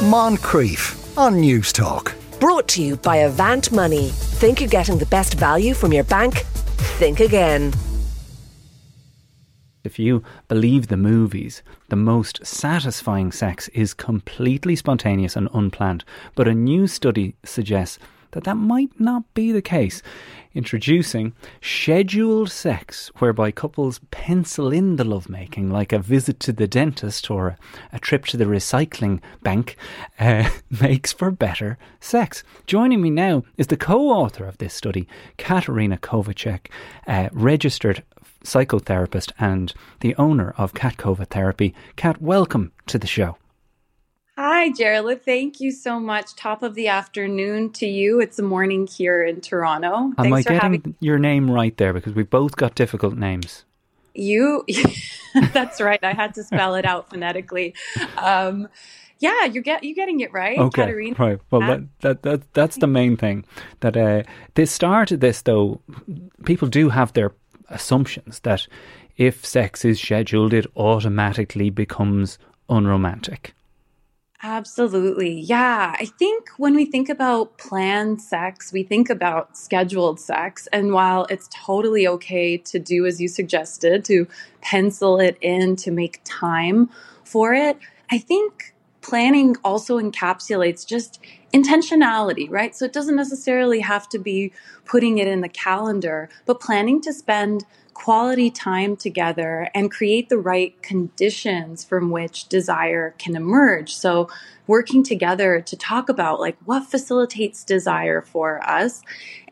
Moncrieff on Newstalk. Brought to you by Avant Money. Think you're getting the best value from your bank? Think again. If you believe the movies, the most satisfying sex is completely spontaneous and unplanned. But a new study suggests that that might not be the case. Introducing scheduled sex, whereby couples pencil in the lovemaking, like a visit to the dentist or a, trip to the recycling bank, uh, makes for better sex. Joining me now is the co author of this study, Katerina Kovacevic, uh, registered psychotherapist and the owner of Katkova Therapy. Kat, welcome to the show. Hi, Gerald. Thank you so much. Top of the afternoon to you. It's a morning here in Toronto. Am I getting having... your name right there? Because we've both got difficult names. You, that's right. I had to spell it out phonetically. Um, yeah, you get you getting it right, okay, Katerina. Right. Well, that, that that that's the main thing. That uh, the start of this, though, people do have their assumptions that if sex is scheduled, it automatically becomes unromantic. Absolutely. Yeah. I think when we think about planned sex, we think about scheduled sex. And while it's totally okay to do as you suggested, to pencil it in, to make time for it, I think planning also encapsulates just intentionality, right? So it doesn't necessarily have to be putting it in the calendar, but planning to spend quality time together and create the right conditions from which desire can emerge. So, working together to talk about like what facilitates desire for us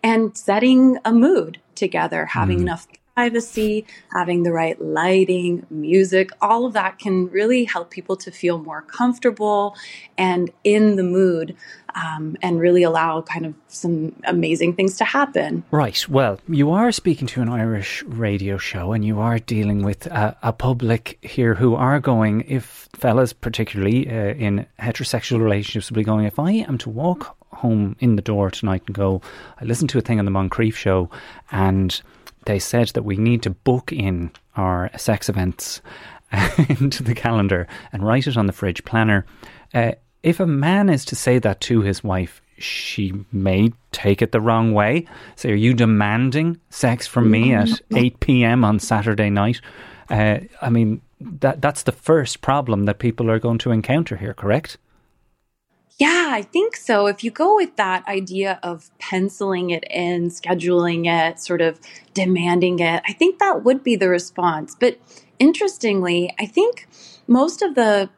and setting a mood together, having mm. enough privacy, having the right lighting, music, all of that can really help people to feel more comfortable and in the mood um, and really allow kind of some amazing things to happen. Right. Well, you are speaking to an Irish radio show and you are dealing with a, a public here who are going, if fellas, particularly uh, in heterosexual relationships, will be going, if I am to walk home in the door tonight and go, I listened to a thing on the Moncrieff show and they said that we need to book in our sex events into the calendar and write it on the fridge planner. Uh, if a man is to say that to his wife, she may take it the wrong way. Say, are you demanding sex from me at 8 p.m. on Saturday night? Uh, I mean, that that's the first problem that people are going to encounter here, correct? Yeah, I think so. If you go with that idea of penciling it in, scheduling it, sort of demanding it, I think that would be the response. But interestingly, I think most of the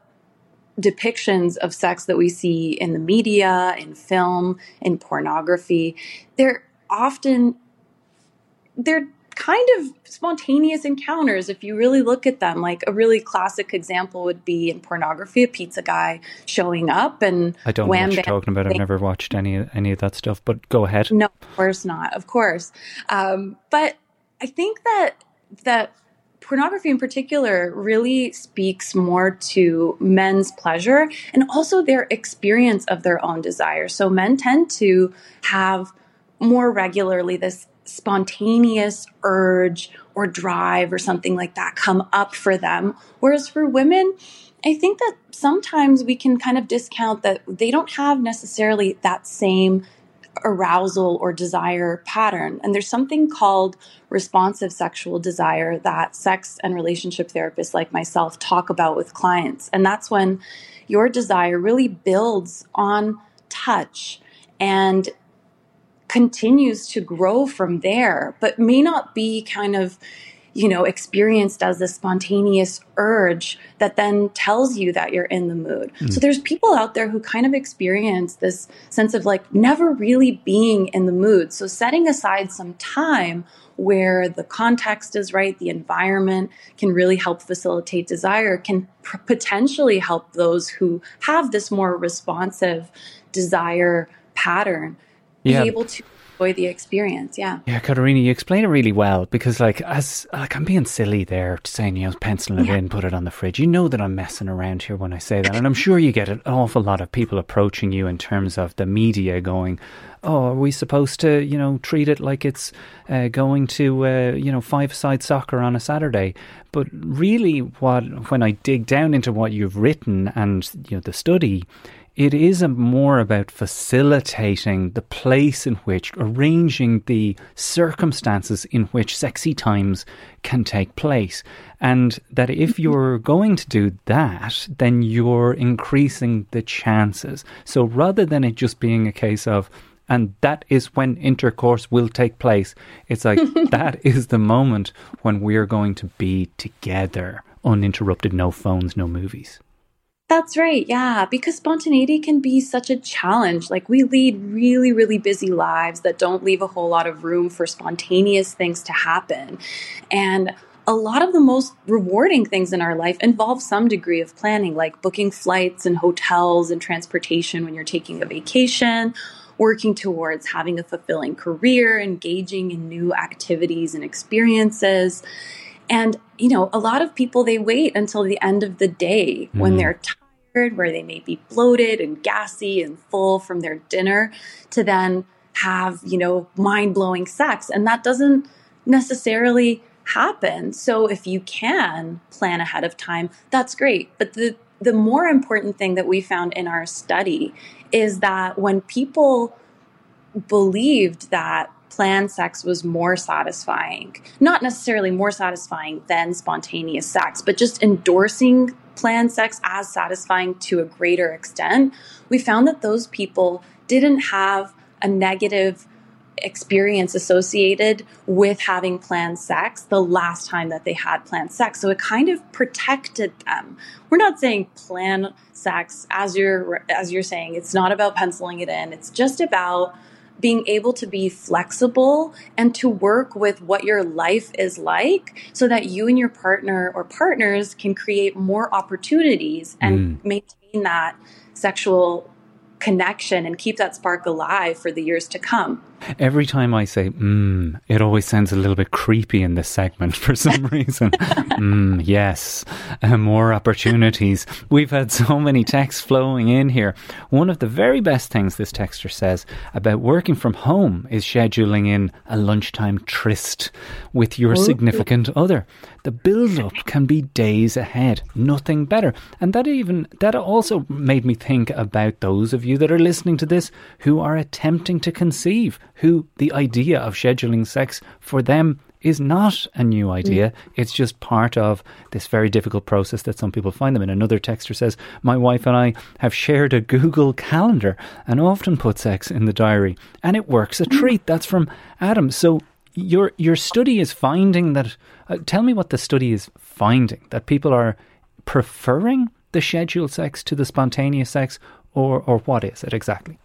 depictions of sex that we see in the media, in film, in pornography, they're often they're kind of spontaneous encounters if you really look at them. Like a really classic example would be in pornography, a pizza guy showing up and I don't know what you're talking about. I've never watched any any of that stuff, but go ahead. No, of course not. Of course. Um, but I think that that pornography in particular really speaks more to men's pleasure and also their experience of their own desire. So men tend to have more regularly this spontaneous urge or drive or something like that come up for them. Whereas for women, I think that sometimes we can kind of discount that they don't have necessarily that same arousal or desire pattern. And there's something called responsive sexual desire that sex and relationship therapists like myself talk about with clients. And that's when your desire really builds on touch and continues to grow from there, but may not be kind of, you know, experienced as a spontaneous urge that then tells you that you're in the mood. Mm. So there's people out there who kind of experience this sense of like never really being in the mood. So setting aside some time where the context is right, the environment can really help facilitate desire, can pr- potentially help those who have this more responsive desire pattern yeah. be able to enjoy the experience. Yeah. Yeah, Katerina, you explain it really well because, like, as like I'm being silly there, saying you know, penciling it yeah. in, put it on the fridge. You know that I'm messing around here when I say that, and I'm sure you get an awful lot of people approaching you in terms of the media going, "Oh, are we supposed to, you know, treat it like it's uh, going to, uh, you know, five-side soccer on a Saturday?" But really, what when I dig down into what you've written and you know the study it is more about facilitating the place in which, arranging the circumstances in which sexy times can take place. And that if mm-hmm. you're going to do that, then you're increasing the chances. So rather than it just being a case of, and that is when intercourse will take place. It's like that is the moment when we're going to be together, uninterrupted, no phones, no movies. That's right. Yeah. Because spontaneity can be such a challenge. Like, we lead really, really busy lives that don't leave a whole lot of room for spontaneous things to happen. And a lot of the most rewarding things in our life involve some degree of planning, like booking flights and hotels and transportation when you're taking a vacation, working towards having a fulfilling career, engaging in new activities and experiences. And, you know, a lot of people, they wait until the end of the day mm. when they're tired where they may be bloated and gassy and full from their dinner to then have, you know, mind blowing sex. And that doesn't necessarily happen. So if you can plan ahead of time, that's great. But the, the more important thing that we found in our study is that when people believed that planned sex was more satisfying, not necessarily more satisfying than spontaneous sex, but just endorsing planned sex as satisfying to a greater extent, we found that those people didn't have a negative experience associated with having planned sex the last time that they had planned sex. So it kind of protected them. We're not saying plan sex as you're as you're saying. It's not about penciling it in. It's just about being able to be flexible and to work with what your life is like so that you and your partner or partners can create more opportunities and mm. maintain that sexual connection and keep that spark alive for the years to come. Every time I say "mmm," it always sounds a little bit creepy in this segment for some reason. Mmm, yes, uh, more opportunities. We've had so many texts flowing in here. One of the very best things this texter says about working from home is scheduling in a lunchtime tryst with your significant other. The build up can be days ahead, nothing better. And that even that also made me think about those of you that are listening to this who are attempting to conceive who the idea of scheduling sex for them is not a new idea. Mm. It's just part of this very difficult process that some people find them in. Another texter says, My wife and I have shared a Google Calendar and often put sex in the diary, and it works a mm. treat. That's from Adam. So your your study is finding that. Uh, tell me what the study is finding that people are preferring the scheduled sex to the spontaneous sex, or or what is it exactly?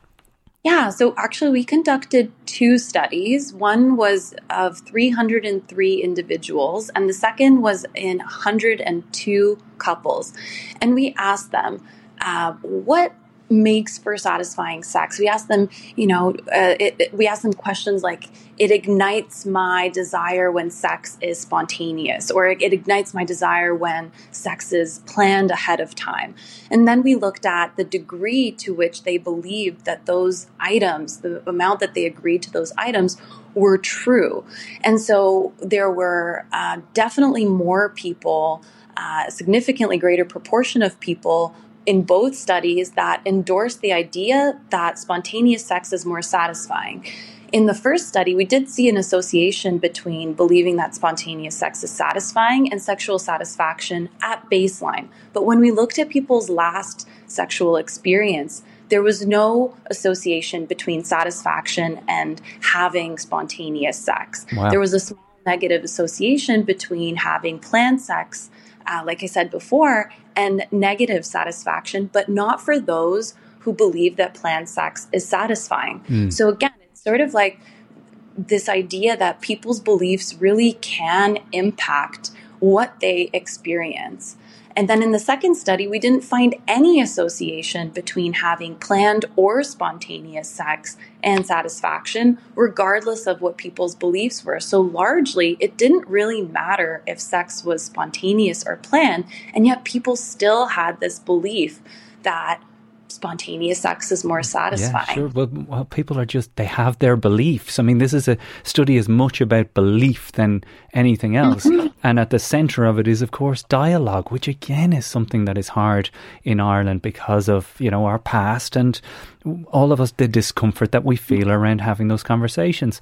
Yeah, so actually, we conducted two studies. One was of 303 individuals, and the second was in 102 couples. And we asked them, uh, what makes for satisfying sex. We ask them, you know, uh, it, it, we ask them questions like, it ignites my desire when sex is spontaneous, or it, it ignites my desire when sex is planned ahead of time. And then we looked at the degree to which they believed that those items, the amount that they agreed to those items, were true. And so there were uh, definitely more people, uh, significantly greater proportion of people in both studies that endorse the idea that spontaneous sex is more satisfying. In the first study, we did see an association between believing that spontaneous sex is satisfying and sexual satisfaction at baseline. But when we looked at people's last sexual experience, there was no association between satisfaction and having spontaneous sex. Wow. There was a small negative association between having planned sex uh, like I said before, and negative satisfaction, but not for those who believe that planned sex is satisfying. Mm. So again, it's sort of like this idea that people's beliefs really can impact what they experience. And then in the second study, we didn't find any association between having planned or spontaneous sex and satisfaction, regardless of what people's beliefs were. So largely, it didn't really matter if sex was spontaneous or planned. And yet, people still had this belief that spontaneous sex is more satisfying. Yeah, sure. Well, well, people are just, they have their beliefs. I mean, this is a study as much about belief than anything else. Mm-hmm. And at the centre of it is, of course, dialogue, which again is something that is hard in Ireland because of, you know, our past and all of us, the discomfort that we feel around having those conversations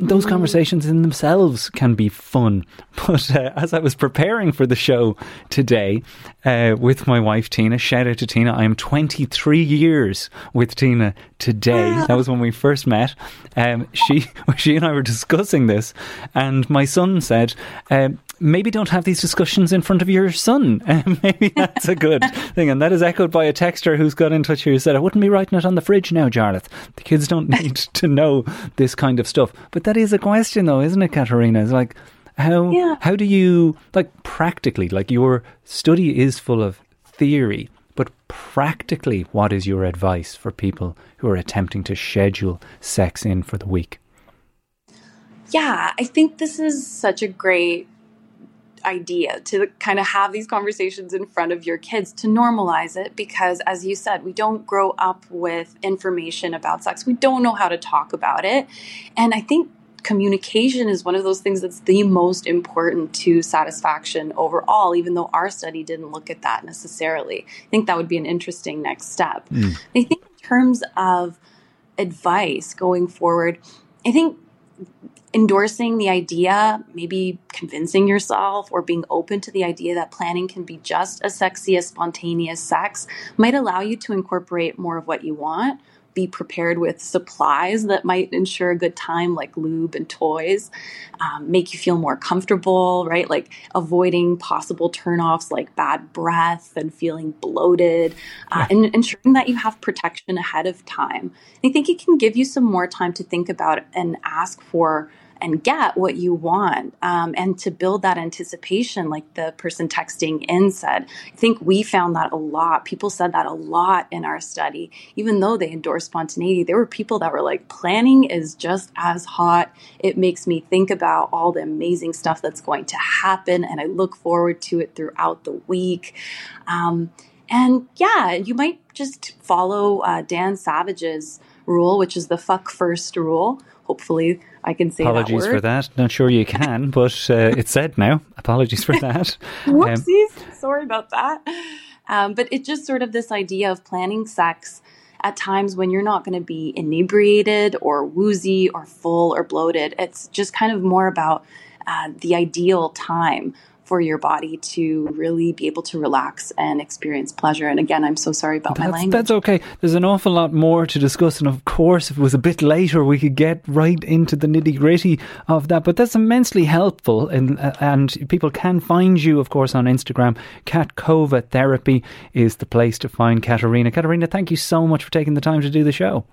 those mm. conversations in themselves can be fun. But uh, as I was preparing for the show today uh, with my wife Tina, shout out to Tina, I am 23 years with Tina today. That was when we first met. Um, she, she and I were discussing this, and my son said, um, maybe don't have these discussions in front of your son. maybe that's a good thing. And that is echoed by a texter who's got in touch here who said, I wouldn't be writing it on the fridge now, Jarlath. The kids don't need to know this kind of stuff. But that is a question, though, isn't it, Katerina? It's like, how, yeah. how do you, like, practically, like, your study is full of theory. But practically, what is your advice for people who are attempting to schedule sex in for the week? Yeah, I think this is such a great idea to kind of have these conversations in front of your kids to normalize it because as you said we don't grow up with information about sex. We don't know how to talk about it. And i think communication is one of those things that's the most important to satisfaction overall even though our study didn't look at that necessarily. I think that would be an interesting next step. Mm. i think in terms of advice going forward i think endorsing the idea, maybe convincing yourself or being open to the idea that planning can be just as sexy as spontaneous sex might allow you to incorporate more of what you want. Be prepared with supplies that might ensure a good time, like lube and toys, um, make you feel more comfortable, right? Like avoiding possible turnoffs like bad breath and feeling bloated, uh, and ensuring that you have protection ahead of time. I think it can give you some more time to think about and ask for and get what you want um, and to build that anticipation like the person texting in said. I think we found that a lot. People said that a lot in our study. Even though they endorsed spontaneity there were people that were like planning is just as hot. It makes me think about all the amazing stuff that's going to happen and i look forward to it throughout the week. Um, and yeah you might just follow uh, dan savage's rule which is the fuck first rule hopefully I can say Apologies that for that. Not sure you can, but uh, it's said now. Apologies for that. Whoopsies. Um, Sorry about that. Um, but it's just sort of this idea of planning sex at times when you're not going to be inebriated or woozy or full or bloated. It's just kind of more about uh, the ideal time for your body to really be able to relax and experience pleasure. And again, I'm so sorry about that's, my language. That's okay. There's an awful lot more to discuss. And of course, if it was a bit later, we could get right into the nitty gritty of that. But that's immensely helpful. And, uh, and people can find you, of course, on Instagram. Katkova Therapy is the place to find Katerina. Katerina, thank you so much for taking the time to do the show.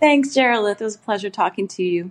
Thanks, Jarlath. It was a pleasure talking to you.